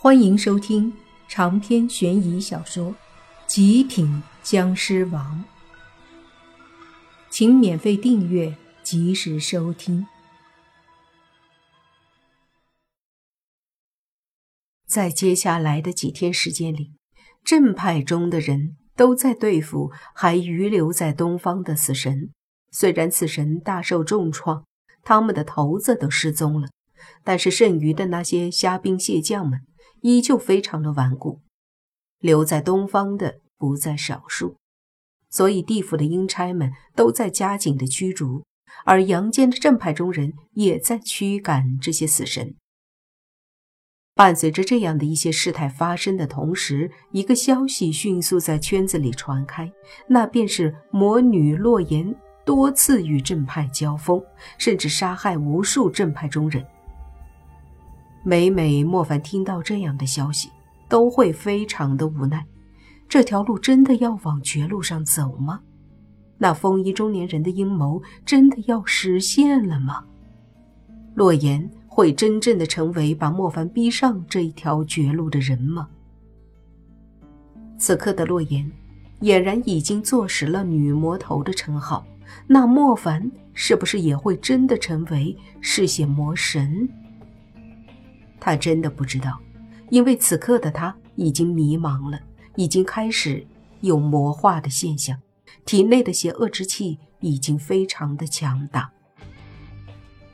欢迎收听长篇悬疑小说《极品僵尸王》，请免费订阅，及时收听。在接下来的几天时间里，正派中的人都在对付还余留在东方的死神。虽然死神大受重创，他们的头子都失踪了，但是剩余的那些虾兵蟹将们。依旧非常的顽固，留在东方的不在少数，所以地府的阴差们都在加紧的驱逐，而阳间的正派中人也在驱赶这些死神。伴随着这样的一些事态发生的同时，一个消息迅速在圈子里传开，那便是魔女洛言多次与正派交锋，甚至杀害无数正派中人。每每莫凡听到这样的消息，都会非常的无奈。这条路真的要往绝路上走吗？那风衣中年人的阴谋真的要实现了吗？洛言会真正的成为把莫凡逼上这一条绝路的人吗？此刻的洛言俨然已经坐实了女魔头的称号，那莫凡是不是也会真的成为嗜血魔神？他真的不知道，因为此刻的他已经迷茫了，已经开始有魔化的现象，体内的邪恶之气已经非常的强大。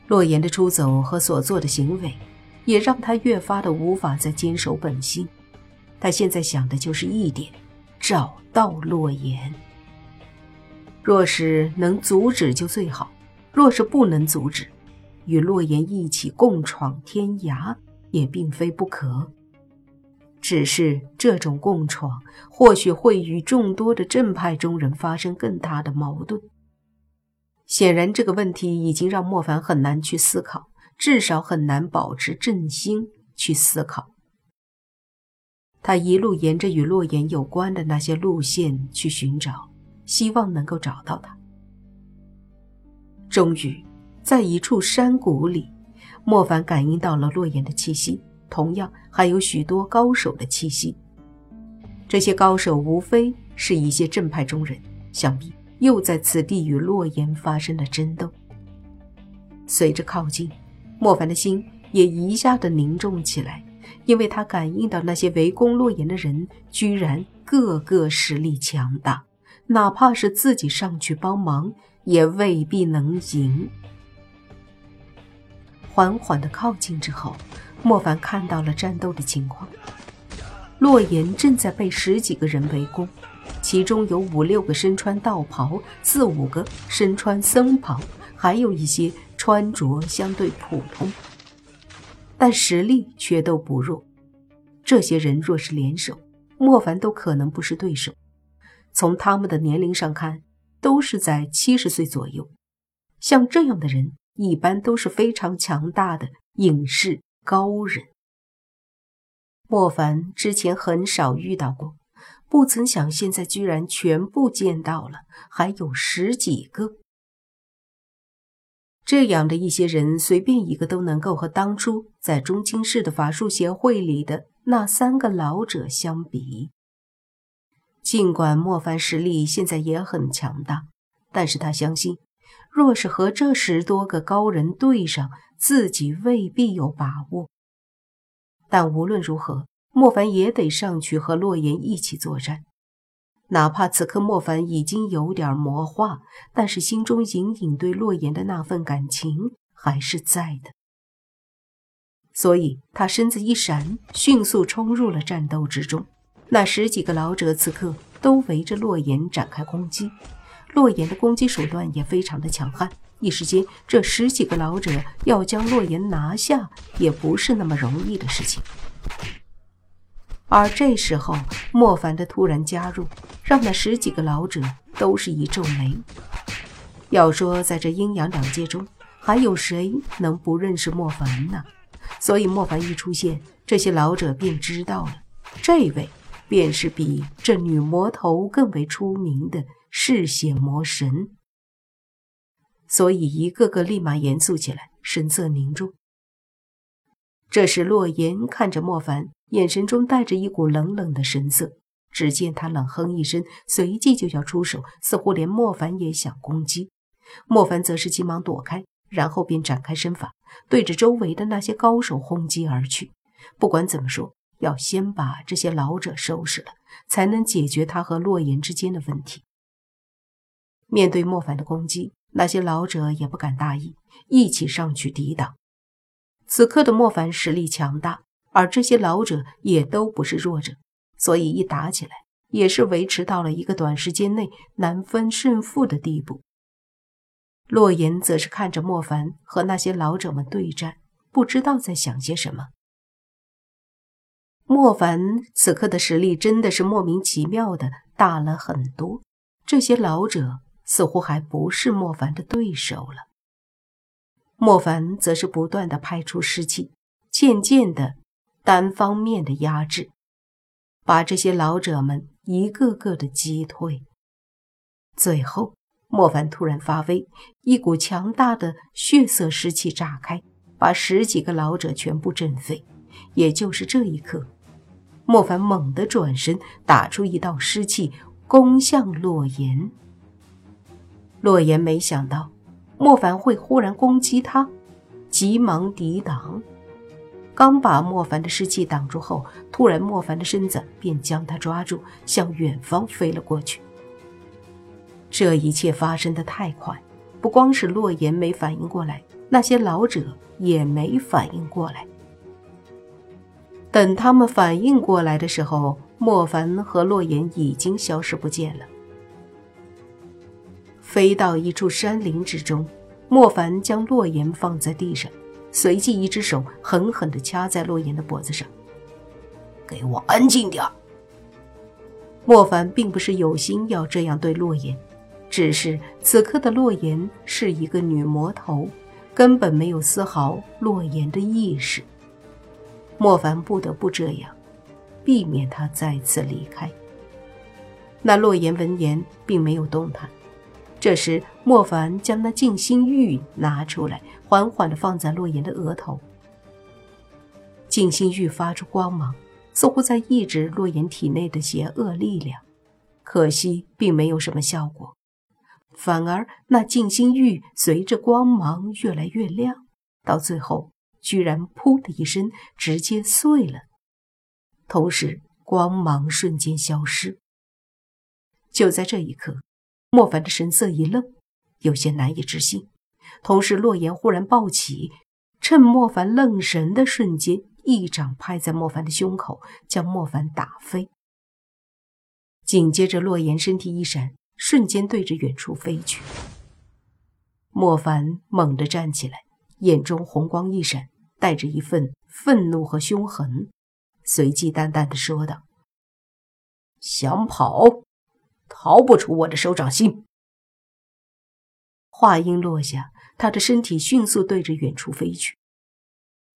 洛言的出走和所做的行为，也让他越发的无法再坚守本心。他现在想的就是一点：找到洛言。若是能阻止就最好，若是不能阻止，与洛言一起共闯天涯。也并非不可，只是这种共闯或许会与众多的正派中人发生更大的矛盾。显然，这个问题已经让莫凡很难去思考，至少很难保持正心去思考。他一路沿着与洛言有关的那些路线去寻找，希望能够找到他。终于，在一处山谷里。莫凡感应到了洛言的气息，同样还有许多高手的气息。这些高手无非是一些正派中人，想必又在此地与洛言发生了争斗。随着靠近，莫凡的心也一下子凝重起来，因为他感应到那些围攻洛言的人，居然个个实力强大，哪怕是自己上去帮忙，也未必能赢。缓缓的靠近之后，莫凡看到了战斗的情况。洛言正在被十几个人围攻，其中有五六个身穿道袍，四五个身穿僧袍，还有一些穿着相对普通，但实力却都不弱。这些人若是联手，莫凡都可能不是对手。从他们的年龄上看，都是在七十岁左右。像这样的人。一般都是非常强大的隐士高人。莫凡之前很少遇到过，不曾想现在居然全部见到了，还有十几个。这样的一些人，随便一个都能够和当初在中京市的法术协会里的那三个老者相比。尽管莫凡实力现在也很强大，但是他相信。若是和这十多个高人对上，自己未必有把握。但无论如何，莫凡也得上去和洛言一起作战。哪怕此刻莫凡已经有点魔化，但是心中隐隐对洛言的那份感情还是在的。所以他身子一闪，迅速冲入了战斗之中。那十几个老者此刻都围着洛言展开攻击。洛言的攻击手段也非常的强悍，一时间，这十几个老者要将洛言拿下也不是那么容易的事情。而这时候，莫凡的突然加入，让那十几个老者都是一皱眉。要说在这阴阳两界中，还有谁能不认识莫凡呢？所以莫凡一出现，这些老者便知道了，这位便是比这女魔头更为出名的。嗜血魔神，所以一个个立马严肃起来，神色凝重。这时，洛言看着莫凡，眼神中带着一股冷冷的神色。只见他冷哼一声，随即就要出手，似乎连莫凡也想攻击。莫凡则是急忙躲开，然后便展开身法，对着周围的那些高手轰击而去。不管怎么说，要先把这些老者收拾了，才能解决他和洛言之间的问题。面对莫凡的攻击，那些老者也不敢大意，一起上去抵挡。此刻的莫凡实力强大，而这些老者也都不是弱者。所以一打起来，也是维持到了一个短时间内难分胜负的地步。洛言则是看着莫凡和那些老者们对战，不知道在想些什么。莫凡此刻的实力真的是莫名其妙的大了很多，这些老者似乎还不是莫凡的对手了。莫凡则是不断的派出尸气，渐渐的单方面的压制。把这些老者们一个个的击退。最后，莫凡突然发威，一股强大的血色尸气炸开，把十几个老者全部震飞。也就是这一刻，莫凡猛地转身，打出一道尸气，攻向洛言。洛言没想到莫凡会忽然攻击他，急忙抵挡。刚把莫凡的尸气挡住后，突然莫凡的身子便将他抓住，向远方飞了过去。这一切发生的太快，不光是洛言没反应过来，那些老者也没反应过来。等他们反应过来的时候，莫凡和洛言已经消失不见了。飞到一处山林之中，莫凡将洛言放在地上。随即，一只手狠狠地掐在洛言的脖子上。“给我安静点莫凡并不是有心要这样对洛言，只是此刻的洛言是一个女魔头，根本没有丝毫洛言的意识。莫凡不得不这样，避免他再次离开。那洛言闻言并没有动弹。这时，莫凡将那静心玉拿出来，缓缓地放在洛言的额头。静心玉发出光芒，似乎在抑制洛言体内的邪恶力量。可惜，并没有什么效果，反而那静心玉随着光芒越来越亮，到最后居然“噗”的一声直接碎了，同时光芒瞬间消失。就在这一刻。莫凡的神色一愣，有些难以置信。同时，洛言忽然暴起，趁莫凡愣神的瞬间，一掌拍在莫凡的胸口，将莫凡打飞。紧接着，洛言身体一闪，瞬间对着远处飞去。莫凡猛地站起来，眼中红光一闪，带着一份愤怒和凶狠，随即淡淡的说道：“想跑？”逃不出我的手掌心。话音落下，他的身体迅速对着远处飞去，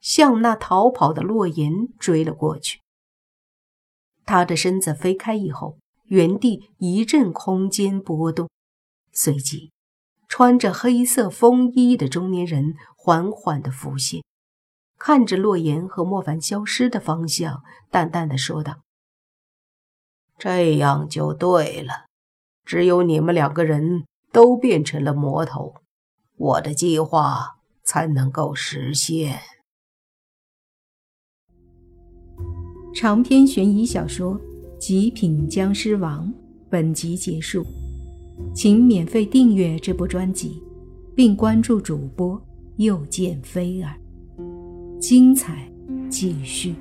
向那逃跑的洛言追了过去。他的身子飞开以后，原地一阵空间波动，随即，穿着黑色风衣的中年人缓缓的浮现，看着洛言和莫凡消失的方向，淡淡的说道：“这样就对了。”只有你们两个人都变成了魔头，我的计划才能够实现。长篇悬疑小说《极品僵尸王》本集结束，请免费订阅这部专辑，并关注主播又见菲儿，精彩继续。